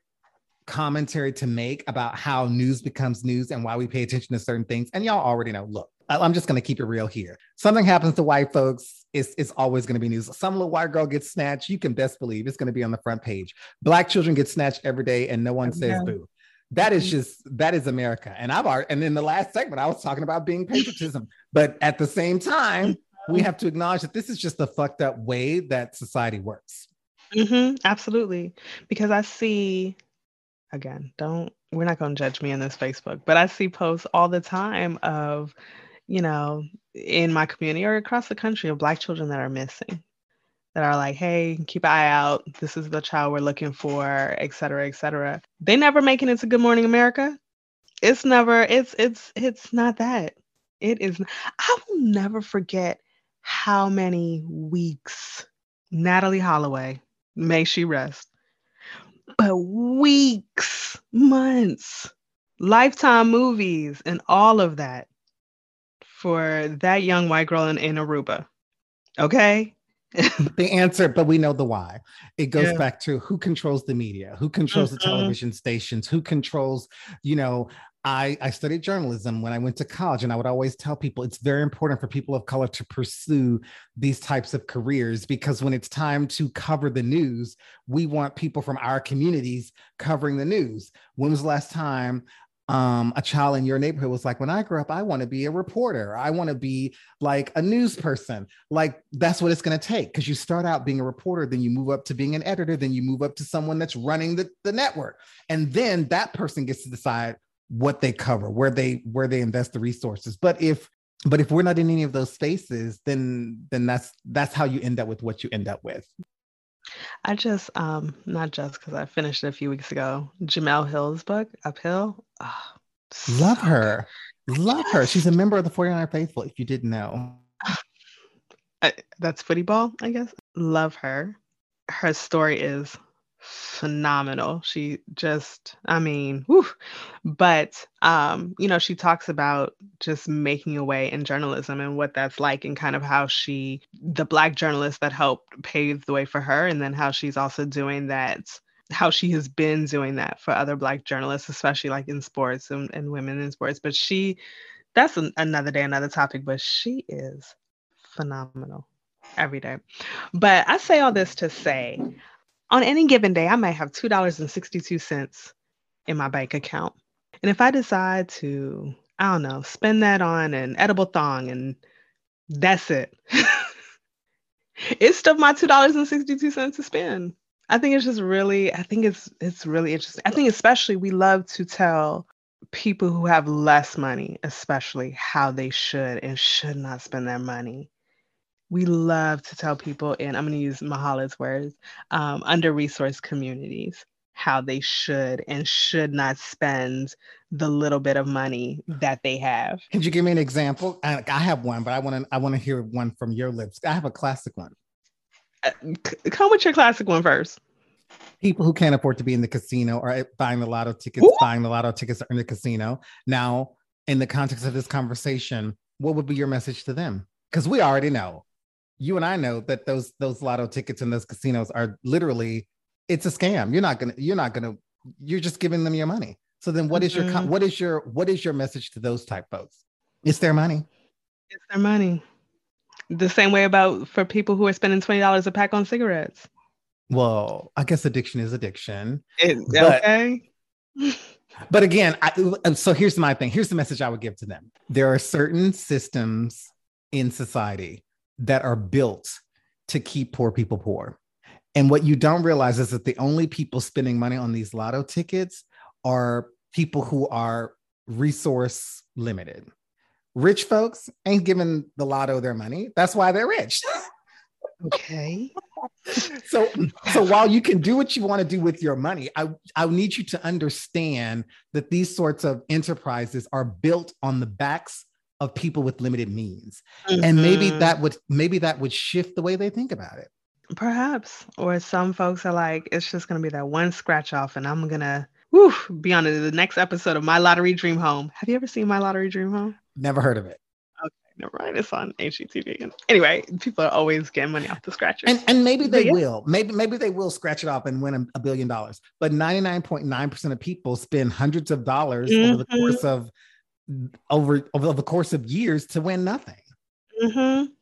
commentary to make about how news becomes news and why we pay attention to certain things. And y'all already know. Look, I'm just going to keep it real here. Something happens to white folks, it's, it's always going to be news. Some little white girl gets snatched, you can best believe it's going to be on the front page. Black children get snatched every day and no one says boo. That is mm-hmm. just that is America. And I've already, and in the last segment, I was talking about being patriotism, but at the same time, we have to acknowledge that this is just the fucked up way that society works. Mm-hmm, absolutely. Because I see, again, don't, we're not going to judge me in this Facebook, but I see posts all the time of you know, in my community or across the country of Black children that are missing, that are like, hey, keep an eye out. This is the child we're looking for, et cetera, et cetera. They never make it into Good Morning America. It's never, it's, it's, it's not that. It is, I will never forget how many weeks Natalee Holloway, may she rest, but weeks, months, lifetime movies, and all of that for that young white girl in, in Aruba. Okay. the answer, but we know the why. It goes yeah. back to who controls the media, who controls mm-hmm. the television stations, who controls, you know, I, I studied journalism when I went to college, and I would always tell people it's very important for people of color to pursue these types of careers because when it's time to cover the news, we want people from our communities covering the news. When was the last time um, a child in your neighborhood was like, when I grew up, I want to be a reporter. I want to be like a news person. Like that's what it's going to take. Cause you start out being a reporter, then you move up to being an editor, then you move up to someone that's running the, the network. And then that person gets to decide what they cover, where they, where they invest the resources. But if, but if we're not in any of those spaces, then, then that's, that's how you end up with what you end up with. I just, um, not just because I finished it a few weeks ago, Jemele Hill's book, Uphill. Oh, Love her. Love her. She's a member of the 49 Faithful, if you didn't know. I, that's football, I guess. Love her. Her story is phenomenal. She just, I mean, whew. but um, you know, she talks about just making a way in journalism and what that's like, and kind of how she, the black journalist that helped pave the way for her, and then how she's also doing that, how she has been doing that for other black journalists, especially like in sports and, and women in sports. But she, that's an, another day, another topic. But she is phenomenal every day. But I say all this to say on any given day, I might have $2.62 in my bank account. And if I decide to, I don't know, spend that on an edible thong and that's it, it's still my $2.62 to spend. I think it's just really, I think it's it's really interesting. I think especially we love to tell people who have less money, especially how they should and should not spend their money we love to tell people, and I'm going to use Mahala's words, um, under resourced communities, how they should and should not spend the little bit of money that they have. Could you give me an example? I, I have one, but I want to I want to hear one from your lips. I have a classic one. Uh, come with your classic one first. People who can't afford to be in the casino or buying the lotto tickets, Ooh. buying the lotto tickets in the casino. Now, in the context of this conversation, what would be your message to them? Because we already know you and I know that those those lotto tickets in those casinos are literally it's a scam. You're not gonna you're not gonna you're just giving them your money. So then what is mm-hmm. your what is your what is your message to those type folks? It's their money. It's their money. The same way about for people who are spending twenty dollars a pack on cigarettes. Well, I guess addiction is addiction. It, but, okay. but again, I, so here's my thing. Here's the message I would give to them. There are certain systems in society that are built to keep poor people poor. And what you don't realize is that the only people spending money on these lotto tickets are people who are resource limited. Rich folks ain't giving the lotto their money. That's why they're rich. Okay. so so while you can do what you want to do with your money, I, I need you to understand that these sorts of enterprises are built on the backs of people with limited means. Mm-hmm. And maybe mm-hmm. that would maybe that would shift the way they think about it. Perhaps. Or some folks are like, it's just gonna be that one scratch off and I'm gonna whew, be on the next episode of My Lottery Dream Home. Have you ever seen My Lottery Dream Home? Never heard of it Okay, never mind. It's on HGTV. Anyway, people are always getting money off the scratchers. And, and maybe they yeah. will. Maybe maybe they will scratch it off and win a, a billion dollars. But 99.9% of people spend hundreds of dollars mm-hmm. over the mm-hmm. course of over over the course of years to win nothing. Mm-hmm.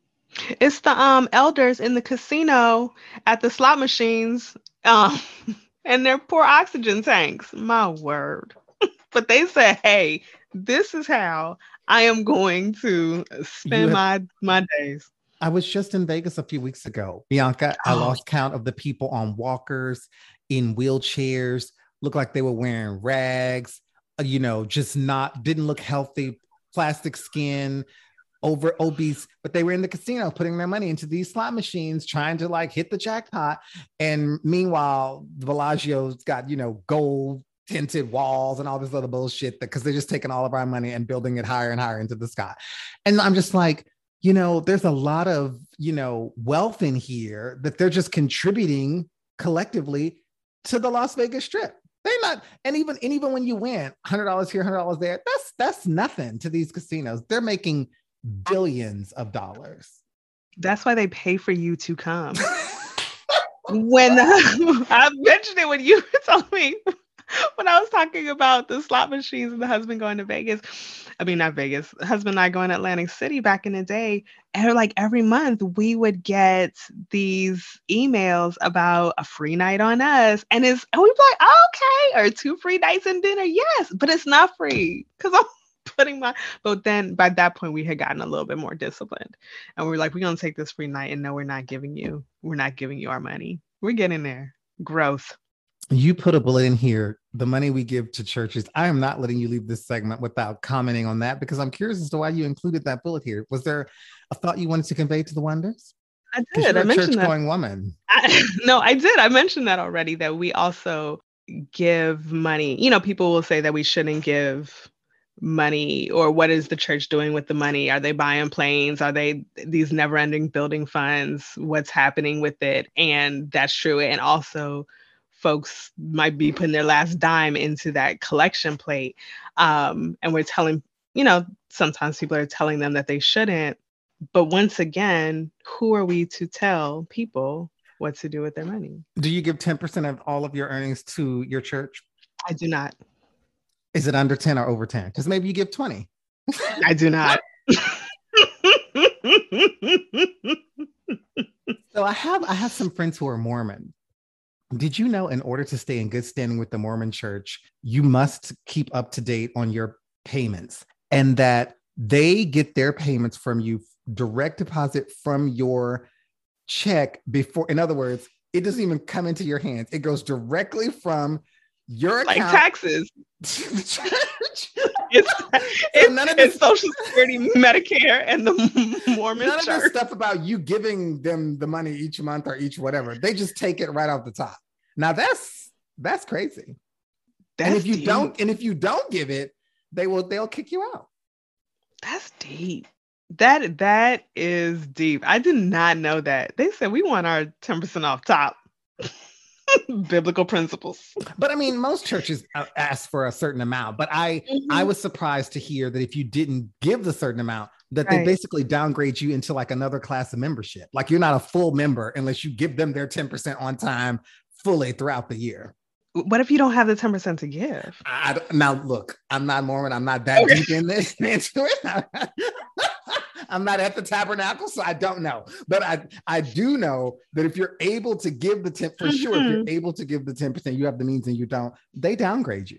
It's the um elders in the casino at the slot machines um and their poor oxygen tanks. My word. but they said, hey, this is how I am going to spend have, my my days. I was just in Vegas a few weeks ago. Bianca, oh. I lost count of the people on walkers, in wheelchairs, looked like they were wearing rags, Uh, you know, just not didn't look healthy, plastic skin, over obese, but they were in the casino putting their money into these slot machines, trying to like hit the jackpot. And meanwhile, the Bellagio's got, you know, gold tinted walls and all this other bullshit because they're just taking all of our money and building it higher and higher into the sky. And I'm just like, you know, there's a lot of, you know, wealth in here that they're just contributing collectively to the Las Vegas strip. They're not, and even and even when you win $100 here, $100 there, that's that's nothing to these casinos. They're making billions of dollars. That's why they pay for you to come. when uh, I mentioned it when you told me when I was talking about the slot machines and the husband going to Vegas, I mean, not Vegas, husband and I going to Atlantic City back in the day, and like every month we would get these emails about a free night on us. And it's, and we'd be like, oh, okay, or two free nights and dinner. Yes, but it's not free because I'm putting my, but then by that point we had gotten a little bit more disciplined. And we were like, we're going to take this free night and no, we're not giving you, we're not giving you our money. We're getting there. Growth you put a bullet in here the money we give to churches i am not letting you leave this segment without commenting on that because i'm curious as to why you included that bullet here. Was there a thought you wanted to convey to the wonders? I did. i mentioned church going woman. I, no i did. I mentioned that already that we also give money. You know people will say that we shouldn't give money or what is the church doing with the money? Are they buying planes? Are they these never ending building funds? What's happening with it? And that's true. And also folks might be putting their last dime into that collection plate. Um, and we're telling, you know, sometimes people are telling them that they shouldn't. But once again, who are we to tell people what to do with their money? Do you give 10% of all of your earnings to your church? I do not. Is it under 10 or over 10? Because maybe you give 20. I do not. so I have I have some friends who are Mormon did you know in order to stay in good standing with the Mormon church, you must keep up to date on your payments and that they get their payments from you direct deposit from your check before, in other words, it doesn't even come into your hands. It goes directly from your account like taxes to the church. it's, it's, none of this, it's Social Security, Medicare, and the Mormon none church. of this stuff about you giving them the money each month or each whatever. They just take it right off the top. Now that's that's crazy. That's and if you deep. don't, and if you don't give it, they will they'll kick you out. That's deep. That that is deep. I did not know that. They said we want our 10% off top. biblical principles. But I mean, most churches uh, ask for a certain amount. But I mm-hmm. I was surprised to hear that if you didn't give the certain amount, that right. they basically downgrade you into like another class of membership. Like you're not a full member unless you give them their 10% on time fully throughout the year. What if you don't have the 10% to give? I, now look, I'm not Mormon. I'm not that okay. deep in this. I'm not at the tabernacle, so I don't know. But I, I do know that if you're able to give the 10 for mm-hmm. sure, if you're mm-hmm. able to give the 10%, you have the means and you don't, they downgrade you.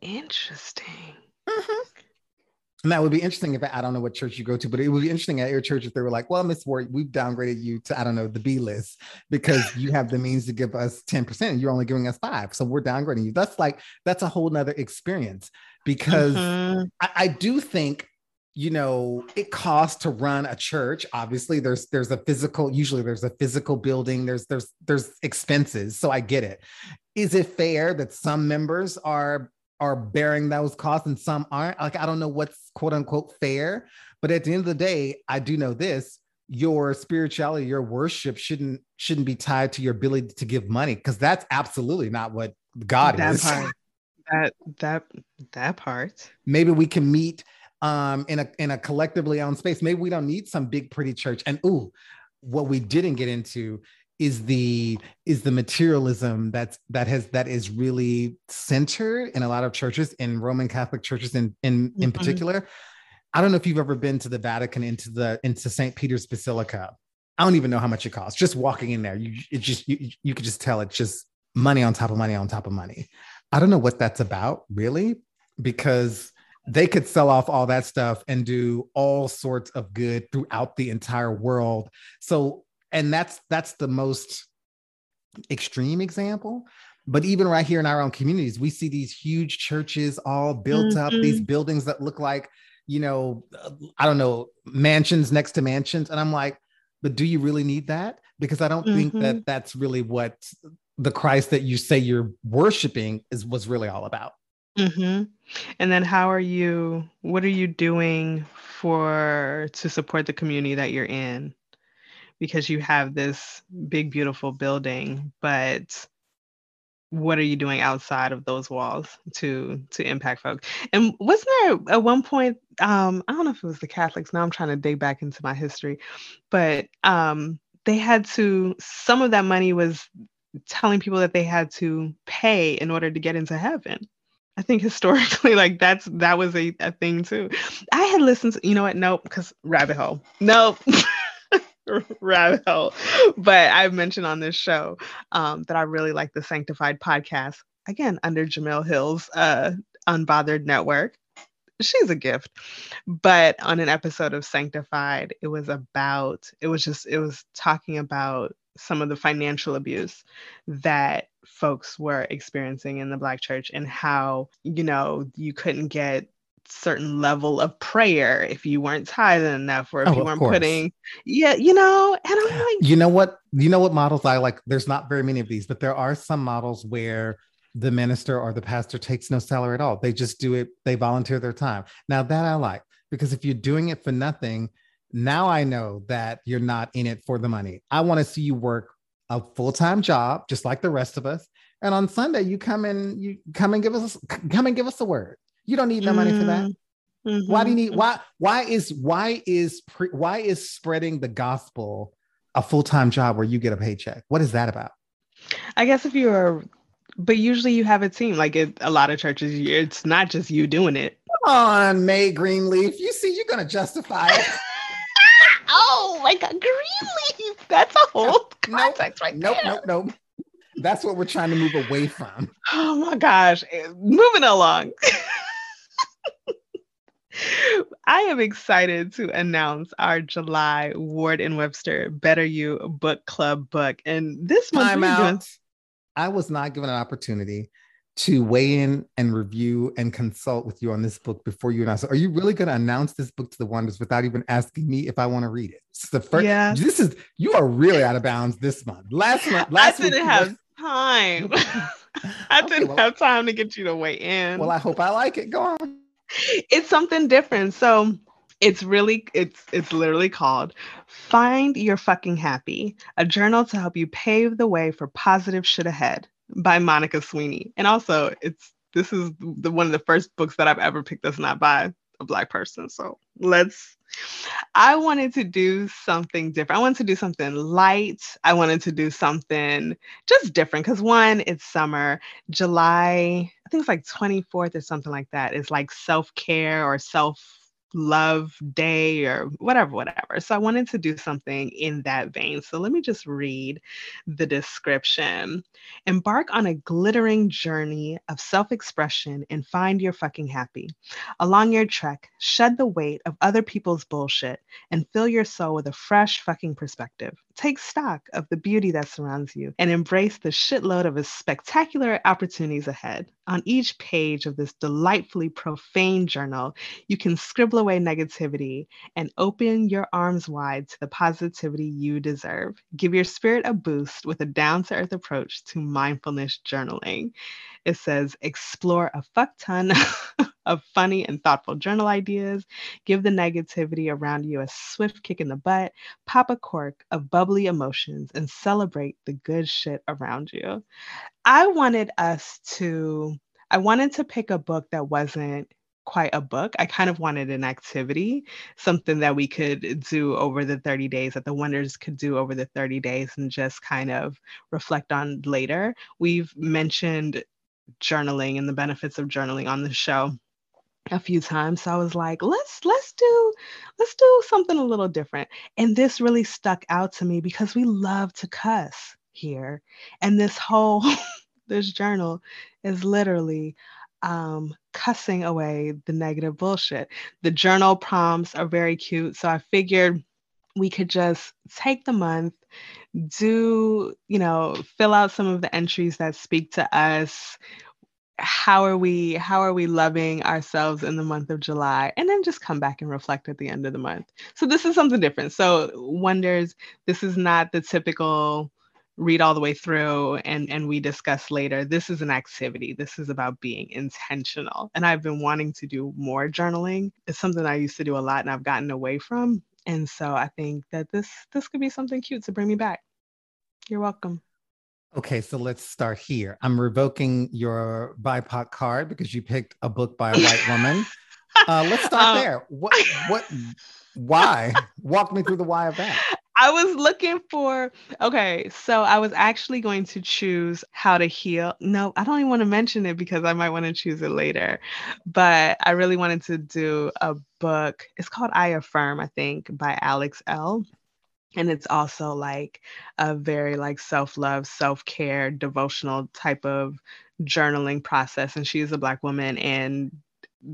Interesting. Mm-hmm. And that would be interesting if I don't know what church you go to, but it would be interesting at your church if they were like, well, Miss Ward, we've downgraded you to, I don't know, the B list because you have the means to give us 10% and you're only giving us five. So we're downgrading you. That's like, that's a whole nother experience because mm-hmm. I, I do think you know it costs to run a church obviously there's there's a physical usually there's a physical building there's there's there's expenses so i get it is it fair that some members are are bearing those costs and some aren't. Like I don't know what's quote unquote fair, but at the end of the day, I do know this: your spirituality, your worship shouldn't shouldn't be tied to your ability to give money because that's absolutely not what God that is. Part, that that that part. Maybe we can meet um, in a in a collectively owned space. Maybe we don't need some big pretty church. And ooh, what we didn't get into is the is the materialism that's that has that is really centered in a lot of churches in roman catholic churches in in mm-hmm. in particular i don't know if you've ever been to the vatican into the into st peter's basilica i don't even know how much it costs just walking in there you it just you, you could just tell it's just money on top of money on top of money i don't know what that's about really because they could sell off all that stuff and do all sorts of good throughout the entire world so and that's that's the most extreme example but even right here in our own communities we see these huge churches all built mm-hmm. up these mm-hmm. buildings that look like you know i don't know mansions next to mansions and i'm like but do you really need that because i don't mm-hmm. think that mm-hmm. that's really what the christ that you say you're worshiping is was really all about mm-hmm. and then how are you what are you doing for to support the community that you're in? Because you have this big beautiful building but what are you doing outside of those walls to to impact folks and wasn't there at one point um i don't know if it was the catholics now i'm trying to dig back into my history but um they had to some of that money was telling people that they had to pay in order to get into heaven I think historically, like that's that was a, a thing too. I had listened to, you know what? Nope, because rabbit hole. Nope. rabbit hole. But I've mentioned on this show um, that I really like the Sanctified podcast, again, under Jemele Hill's uh, Unbothered Network. She's a gift. But on an episode of Sanctified, it was about, it was just, it was talking about some of the financial abuse that folks were experiencing in the Black church and how, you know, you couldn't get certain level of prayer if you weren't tithing enough or if oh, you weren't putting yeah you know and i'm like you know what you know what models i like? There's not very many of these but there are some models where the minister or the pastor takes no salary at all. They just do it they volunteer their time. Now that i like because if you're doing it for nothing now i know that you're not in it for the money. I want to see you work a full-time job just like the rest of us and on sunday you come and you come and give us come and give us a word you don't need no money for that. Mm-hmm. Why do you need why why is why is pre, why is spreading the gospel a full-time job where you get a paycheck? What is that about? I guess if you're but usually you have a team. Like it, a lot of churches, it's not just you doing it. Come on, Mae Greenleaf. You see, you're gonna justify it. oh like a green leaf. That's a whole context nope, right nope, there. Nope, nope, nope. That's what we're trying to move away from. Oh my gosh. Eh, moving along. I am excited to announce our July Ward and Webster Better You Book Club book. And this month, Time out. Doing... I was not given an opportunity to weigh in and review and consult with you on this book before you announce it. Are you really going to announce this book to the Wonders without even asking me if I want to read it? This is the first. Yeah. This is you are really out of bounds this month. Last month, last month I didn't week, have time. I okay, didn't well, have time to get you to weigh in. Well, I hope I like it. Go on it's something different. So it's really it's it's literally called Find Your Fucking Happy, a journal to help you pave the way for positive shit ahead by Monica Sweeney. And also it's this is the one of the first books that I've ever picked that's not by a black person. So let's I wanted to do something different. I wanted to do something light. I wanted to do something just different because one, it's summer. July, I think it's like 24th or something like that. It's like self care or self love day or whatever, whatever. So I wanted to do something in that vein. So let me just read the description. Embark on a glittering journey of self expression and find your fucking happy. Along your trek, shed the weight of other people's bullshit and fill your soul with a fresh fucking perspective. Take stock of the beauty that surrounds you and embrace the shitload of spectacular opportunities ahead. On each page of this delightfully profane journal, you can scribble away negativity and open your arms wide to the positivity you deserve. Give your spirit a boost with a down to earth approach to mindfulness journaling. It says, explore a fuck ton of funny and thoughtful journal ideas, give the negativity around you a swift kick in the butt, pop a cork of bubbly emotions, and celebrate the good shit around you. I wanted us to, I wanted to pick a book that wasn't quite a book. I kind of wanted an activity, something that we could do over the 30 days, that the Wonders could do over the 30 days and just kind of reflect on later. We've mentioned journaling and the benefits of journaling on the show a few times so i was like let's let's do let's do something a little different. And this really stuck out to me because we love to cuss here and this whole this journal is literally um, cussing away the negative bullshit. The journal prompts are very cute so i figured we could just take the month do you know fill out some of the entries that speak to us how are we how are we loving ourselves in the month of july? And then just come back and reflect at the end of the month. So this is something different. So wonders this is not the typical read all the way through and and we discuss later. This is an activity. This is about being intentional. And i've been wanting to do more journaling. It's something i used to do a lot and i've gotten away from. And so i think that this this could be something cute to bring me back. You're welcome Okay, so let's start here. I'm revoking your BIPOC card because you picked a book by a white woman. Uh, let's start um, there. What? What? Why? Walk me through the why of that. I was looking for. Okay, so I was actually going to choose How to Heal. No, I don't even want to mention it because I might want to choose it later. But I really wanted to do a book. It's called I Affirm, I think, by Alex Elle and it's also like a very like self-love self-care devotional type of journaling process and she's a black woman and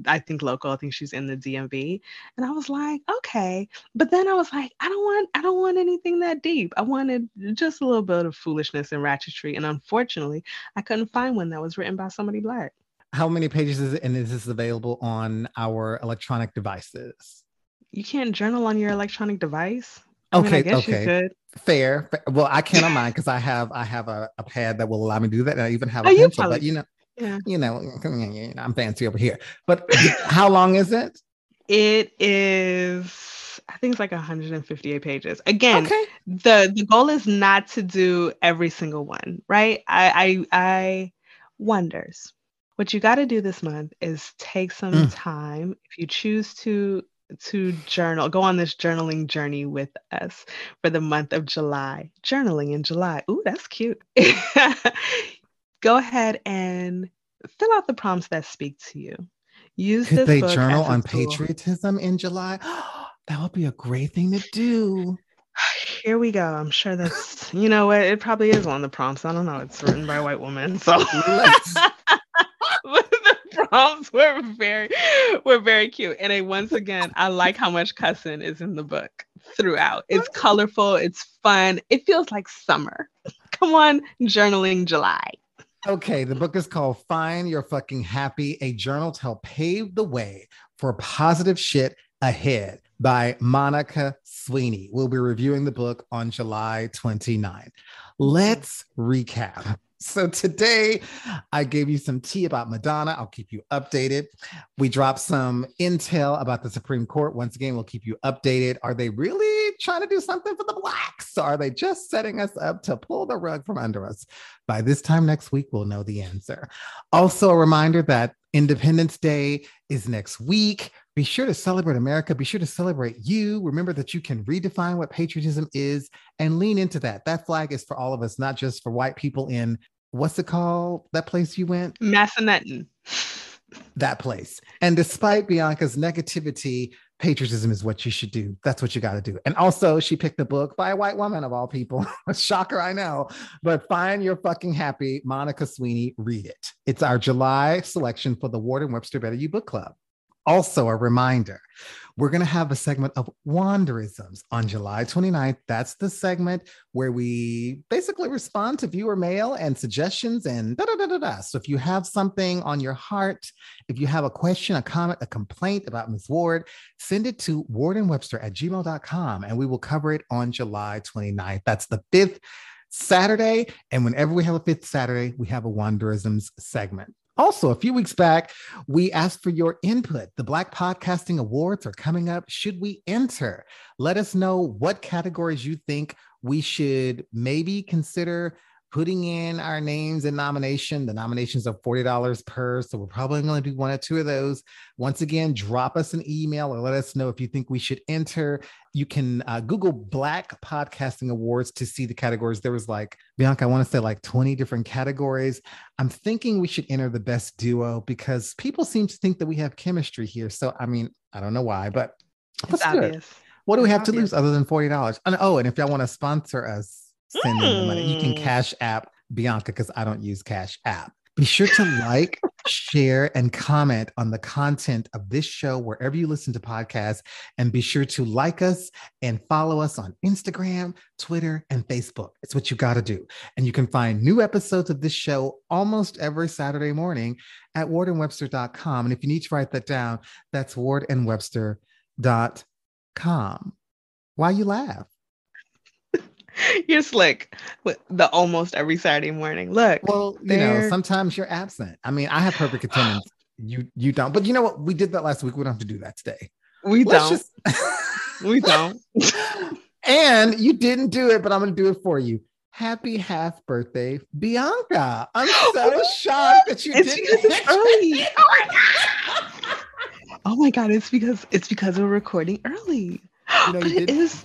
I think local. I think she's in the DMV. And I was like, okay. But then I was like, I don't want I don't want anything that deep. I wanted just a little bit of foolishness and ratchetry. And unfortunately, I couldn't find one that was written by somebody black. How many pages is it and is this available on our electronic devices? You can't journal on your electronic device. Okay, mean, okay. Fair. Well, I can't on mine because I have I have a, a, pad that will allow me to do that. And I even have a oh, pencil, probably, but you know, yeah. you know, I'm fancy over here. But how long is it? It is I think it's like 158 pages. Again, okay. the the goal is not to do every single one, right? I I, I wonders. What you got to do this month is take some mm. time. If you choose to to journal, go on this journaling journey with us for the month of July. Journaling in July. Ooh, that's cute. go ahead and fill out the prompts that speak to you. Use Could they journal on patriotism in July? that would be a great thing to do. Here we go. I'm sure that's you know what it probably is one of the prompts. I don't know. It's written by a white woman, so prompts were very were very cute. And I, once again, I like how much cussing is in the book throughout. It's colorful, it's fun. It feels like summer. Come on, journaling July. Okay, the book is called Find Your Fucking Happy, a journal to help pave the way for positive shit ahead by Monica Sweeney. We'll be reviewing the book on July 29. Mm-hmm. Let's recap. So today I gave you some tea about Madonna. I'll keep you updated. We dropped some intel about the Supreme Court. Once again, we'll keep you updated. Are they really trying to do something for the blacks? Or are they just setting us up to pull the rug from under us? By this time next week, we'll know the answer. Also, a reminder that Independence Day is next week. Be sure to celebrate America. Be sure to celebrate you. Remember that you can redefine what patriotism is and lean into that. That flag is for all of us, not just for white people in what's it called? That place you went? Massanutten. That place. And despite Bianca's negativity, patriotism is what you should do. That's what you got to do. And also, she picked a book by a white woman of all people. Shocker, I know. But find your fucking happy, Monica Sweeney. Read it. It's our July selection for the Ward and Webster Better You Book Club. Also, a reminder we're going to have a segment of Wonderisms on July 29th. That's the segment where we basically respond to viewer mail and suggestions and da da da da da. So if you have something on your heart, if you have a question, a comment, a complaint about Ms. Ward, send it to wardenwebster at gmail.com and we will cover it on July 29th. That's the fifth Saturday. And whenever we have a fifth Saturday, we have a Wonderisms segment. Also, a few weeks back, we asked for your input. The Black Podcasting Awards are coming up. Should we enter? Let us know what categories you think we should maybe consider putting in our names in nomination. The nominations are $40 per. So we're probably going to do one or two of those. Once again, drop us an email or let us know if you think we should enter. You can uh, Google Black Podcasting Awards to see the categories. There was like, Bianca, I want to say like 20 different categories. I'm thinking we should enter the best duo because people seem to think that we have chemistry here. So, I mean, I don't know why, but it's obvious. What do we have to lose other than $40? And, oh, and if y'all want to sponsor us, send mm. the money. You can hmm. cash app Bianca because I don't use Cash App. Be sure to like, share, and comment on the content of this show wherever you listen to podcasts. And be sure to like us and follow us on Instagram, Twitter, and Facebook. It's what you got to do. And you can find new episodes of this show almost every Saturday morning at wardenwebster.com. And if you need to write that down, that's wardenwebster.com. Why you laugh? you're slick with the almost every Saturday morning. Look. Well, you know, sometimes you're absent. I mean, I have perfect attendance. you you don't. But you know what? We did that last week. We don't have to do that today. We Let's don't. Just... we don't. and you didn't do it, but I'm gonna do it for you. Happy half birthday, Bianca. I'm so shocked that you it's didn't. Because early. oh my god. Oh my god, it's because it's because we're recording early. You know, but it is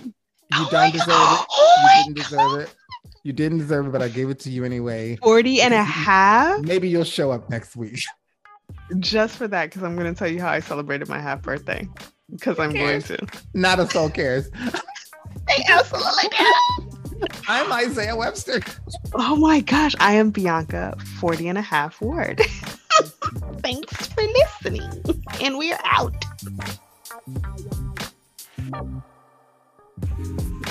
you oh don't deserve God. it. Oh you didn't deserve God. it. You didn't deserve it, but I gave it to you anyway. 40 and a half? Maybe you'll show up next week. Just for that, because I'm going to tell you how I celebrated my half birthday. Because I'm going to. Not a soul cares. they absolutely do. I'm Isaiah Webster. Oh my gosh. I am Bianca, 40 and a half Ward. Thanks for listening. And we're out. Thank you.